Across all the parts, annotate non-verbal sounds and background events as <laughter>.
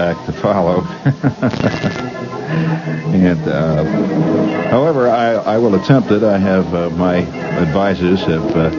act to follow. <laughs> and uh, however, I, I will attempt it. I have uh, my advisors have uh,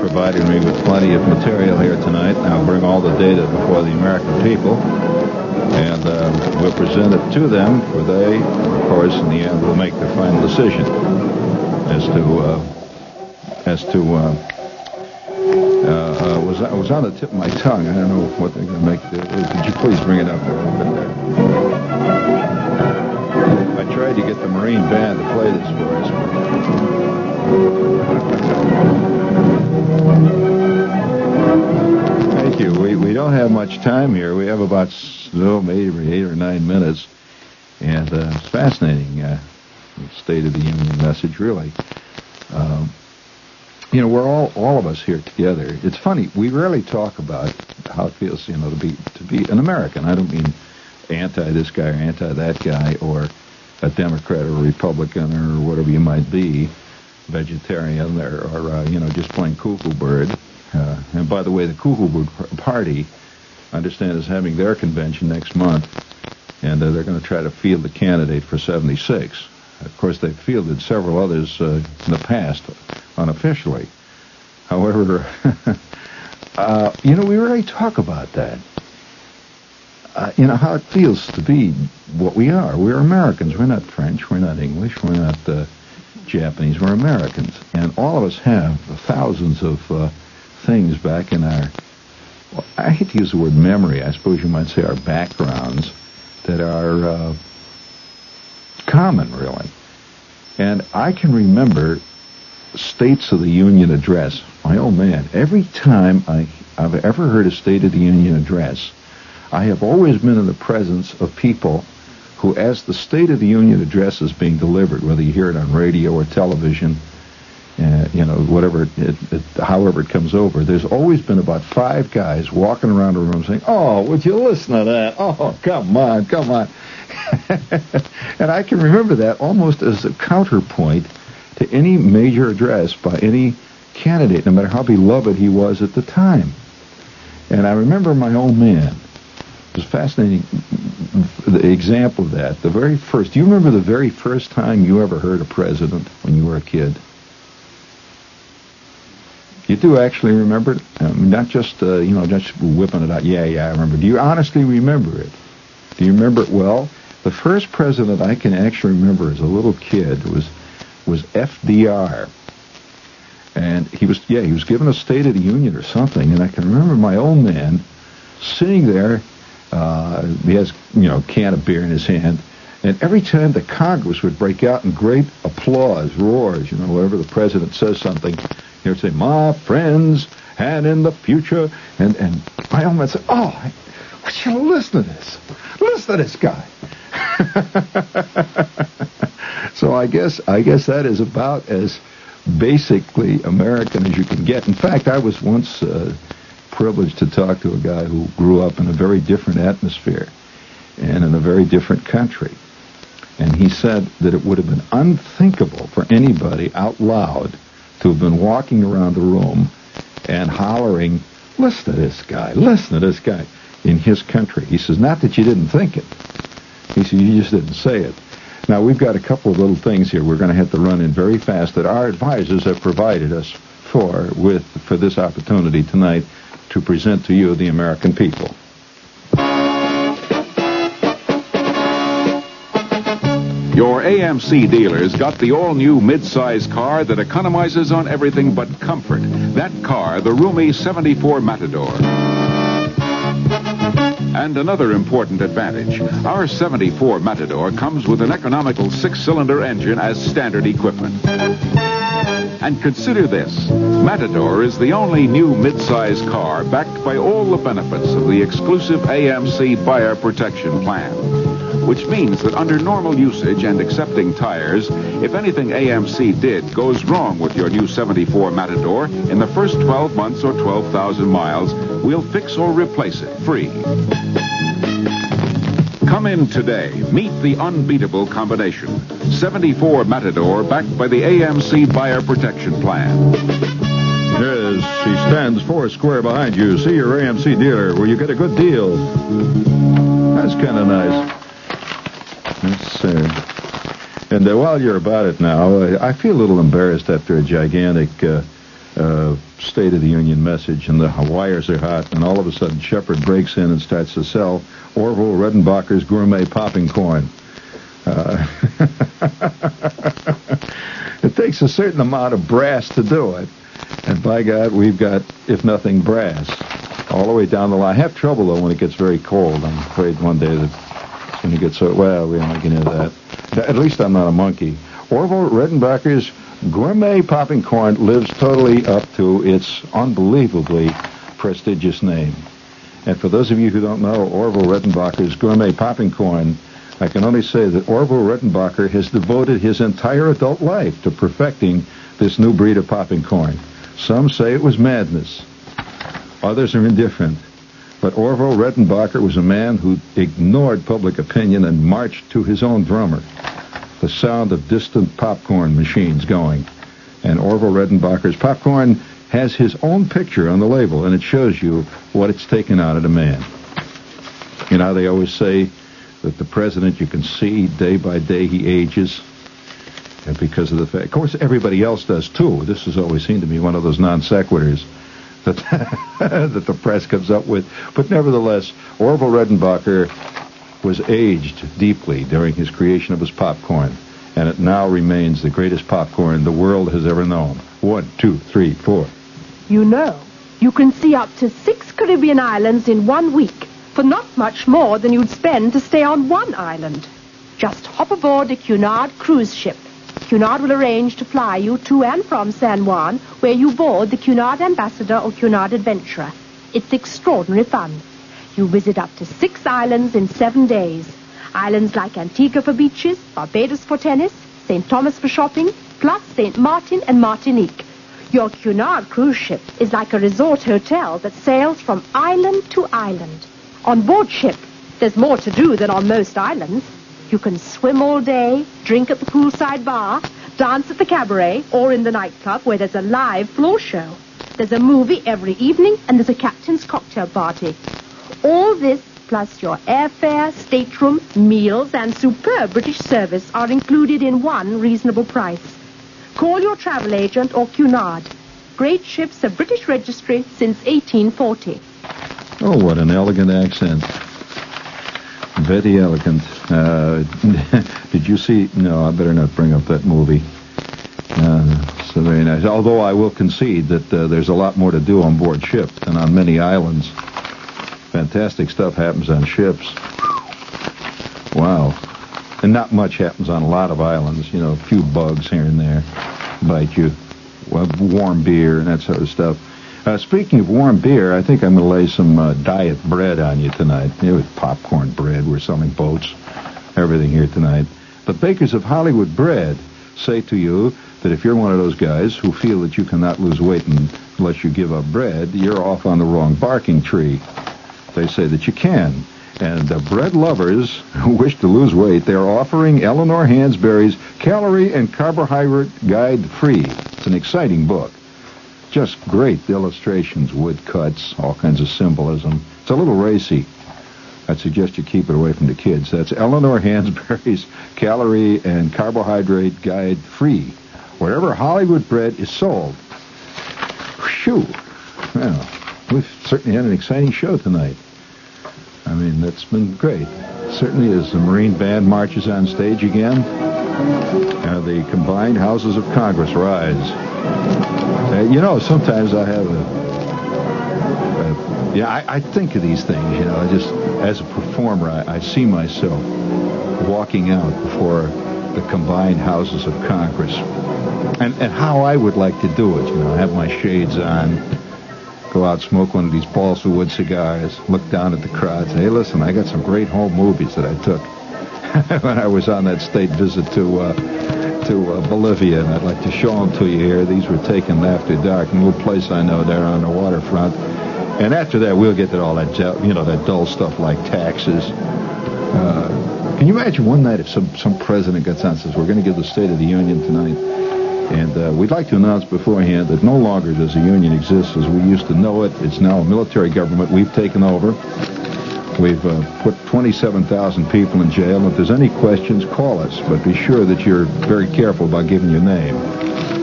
provided me with plenty of material here tonight. I'll bring all the data before the American people, and uh, we'll present it to them, for they, of course, in the end, will make the final decision as to uh, as to. Uh, uh, uh, was was on the tip of my tongue. I don't know what they're going to make. Could you please bring it up? I tried to get the Marine Band to play this for us. Thank you. We we don't have much time here. We have about oh, maybe eight or nine minutes, and uh, it's fascinating. Uh, State of the Union message, really. Um, you know, we're all all of us here together. It's funny. We rarely talk about how it feels, you know, to be to be an American. I don't mean anti this guy or anti that guy or a Democrat or a Republican or whatever you might be, vegetarian or, or uh, you know just plain cuckoo bird. Uh, and by the way, the cuckoo bird party, I understand, is having their convention next month, and uh, they're going to try to field the candidate for 76. Of course, they've fielded several others uh, in the past unofficially. However, <laughs> uh, you know, we rarely talk about that. Uh, you know, how it feels to be what we are. We're Americans. We're not French. We're not English. We're not uh, Japanese. We're Americans. And all of us have thousands of uh, things back in our, well, I hate to use the word memory, I suppose you might say our backgrounds, that are uh, common, really. And I can remember States of the Union address. My old man, every time I, I've ever heard a State of the Union address, I have always been in the presence of people who, as the State of the Union address is being delivered, whether you hear it on radio or television, uh, you know, whatever, it, it, however it comes over, there's always been about five guys walking around the room saying, "Oh, would you listen to that? Oh, come on, come on." <laughs> and I can remember that almost as a counterpoint to any major address by any candidate, no matter how beloved he was at the time. And I remember my old man. It was a fascinating example of that. The very first. Do you remember the very first time you ever heard a president when you were a kid? You do actually remember it, um, not just uh, you know just whipping it out. Yeah, yeah, I remember. Do you honestly remember it? Do you remember it well? The first president I can actually remember as a little kid was was FDR. And he was, yeah, he was given a State of the Union or something. And I can remember my old man sitting there. Uh, he has, you know, can of beer in his hand. And every time the Congress would break out in great applause, roars, you know, whenever the president says something, he would say, my friends, and in the future. And, and my old man oh, would you listen to this? Listen to this guy. <laughs> so I guess I guess that is about as basically American as you can get. In fact, I was once uh, privileged to talk to a guy who grew up in a very different atmosphere and in a very different country. And he said that it would have been unthinkable for anybody out loud to have been walking around the room and hollering, listen to this guy, listen to this guy in his country. He says, not that you didn't think it. He said, you just didn't say it. Now, we've got a couple of little things here we're going to have to run in very fast that our advisors have provided us for with for this opportunity tonight to present to you the American people. Your AMC dealers got the all-new mid-size car that economizes on everything but comfort. That car, the roomy 74 Matador. And another important advantage, our 74 Matador comes with an economical six-cylinder engine as standard equipment. And consider this, Matador is the only new mid-size car backed by all the benefits of the exclusive AMC Buyer Protection Plan. Which means that under normal usage and accepting tires, if anything AMC did goes wrong with your new 74 Matador in the first 12 months or 12,000 miles, we'll fix or replace it free. Come in today. Meet the unbeatable combination. 74 Matador backed by the AMC Buyer Protection Plan. Yes, she stands four square behind you. See your AMC dealer where you get a good deal. That's kind of nice. And uh, while you're about it now, uh, I feel a little embarrassed after a gigantic uh, uh, State of the Union message, and the wires are hot, and all of a sudden Shepherd breaks in and starts to sell Orville Redenbacher's gourmet popping corn. Uh, <laughs> it takes a certain amount of brass to do it. And by God, we've got, if nothing, brass all the way down the line. I have trouble, though, when it gets very cold. I'm afraid one day that when it gets so, well, we're not getting into that. At least I'm not a monkey. Orville Redenbacher's gourmet popping corn lives totally up to its unbelievably prestigious name. And for those of you who don't know Orville Redenbacher's gourmet popping corn, I can only say that Orville Redenbacher has devoted his entire adult life to perfecting this new breed of popping corn. Some say it was madness. Others are indifferent. But Orville Redenbacher was a man who ignored public opinion and marched to his own drummer. The sound of distant popcorn machines going. And Orville Redenbacher's popcorn has his own picture on the label, and it shows you what it's taken out of the man. You know, they always say that the president, you can see day by day he ages. And because of the fact, of course, everybody else does too. This has always seemed to me one of those non sequiturs that <laughs> that the press comes up with. But nevertheless, Orville Redenbacher was aged deeply during his creation of his popcorn, and it now remains the greatest popcorn the world has ever known. One, two, three, four. You know, you can see up to six Caribbean islands in one week for not much more than you'd spend to stay on one island. Just hop aboard a Cunard cruise ship. Cunard will arrange to fly you to and from San Juan, where you board the Cunard Ambassador or Cunard Adventurer. It's extraordinary fun. You visit up to six islands in seven days. Islands like Antigua for beaches, Barbados for tennis, St. Thomas for shopping, plus St. Martin and Martinique. Your Cunard cruise ship is like a resort hotel that sails from island to island. On board ship, there's more to do than on most islands. You can swim all day, drink at the poolside bar, dance at the cabaret, or in the nightclub where there's a live floor show. There's a movie every evening, and there's a captain's cocktail party. All this, plus your airfare, stateroom, meals, and superb British service are included in one reasonable price. Call your travel agent or Cunard. Great ships of British registry since 1840. Oh, what an elegant accent. Very elegant. Uh, <laughs> did you see? No, I better not bring up that movie. Uh, so very nice. Although I will concede that uh, there's a lot more to do on board ship than on many islands. Fantastic stuff happens on ships. Wow. And not much happens on a lot of islands. You know, a few bugs here and there bite you. Warm beer and that sort of stuff. Uh, speaking of warm beer, I think I'm going to lay some uh, diet bread on you tonight. You know, popcorn bread. We're selling boats, everything here tonight. The bakers of Hollywood bread say to you that if you're one of those guys who feel that you cannot lose weight unless you give up bread, you're off on the wrong barking tree. They say that you can. And the bread lovers who wish to lose weight, they're offering Eleanor Hansberry's Calorie and Carbohydrate Guide Free. It's an exciting book. Just great illustrations, woodcuts, all kinds of symbolism. It's a little racy. I'd suggest you keep it away from the kids. That's Eleanor Hansberry's <laughs> Calorie and Carbohydrate Guide Free, wherever Hollywood bread is sold. Phew. Well, we've certainly had an exciting show tonight. I mean, that's been great. Certainly as the Marine Band marches on stage again, uh, the combined Houses of Congress rise. Uh, you know, sometimes I have a, a yeah, I, I, think of these things. You know, I just as a performer, I, I see myself walking out before the combined Houses of Congress, and and how I would like to do it. You know, have my shades on, go out, smoke one of these balsa wood cigars, look down at the crowd, say, "Hey, listen, I got some great home movies that I took <laughs> when I was on that state visit to." Uh, to uh, Bolivia, and I'd like to show them to you here. These were taken after dark a little place I know there on the waterfront. And after that, we'll get to all that, you know, that dull stuff like taxes. Uh, can you imagine one night if some, some president gets on and says, we're going to give the State of the Union tonight, and uh, we'd like to announce beforehand that no longer does the Union exist as we used to know it. It's now a military government we've taken over. We've uh, put 27,000 people in jail. If there's any questions, call us, but be sure that you're very careful about giving your name.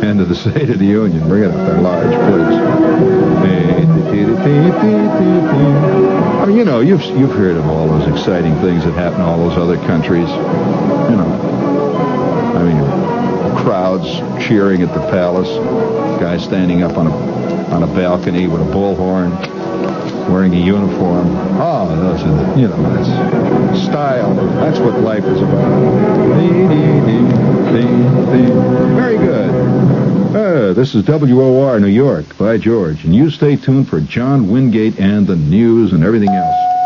And to the <laughs> State of the Union, bring it up there large, please. I mean, you know, you've you've heard of all those exciting things that happen in all those other countries. You know, I mean, crowds cheering at the palace, guy standing up on a on a balcony with a bullhorn, wearing a uniform. Oh, those are the, you know, that's style. That's what life is about. Very good. Uh, this is WOR New York by George, and you stay tuned for John Wingate and the news and everything else.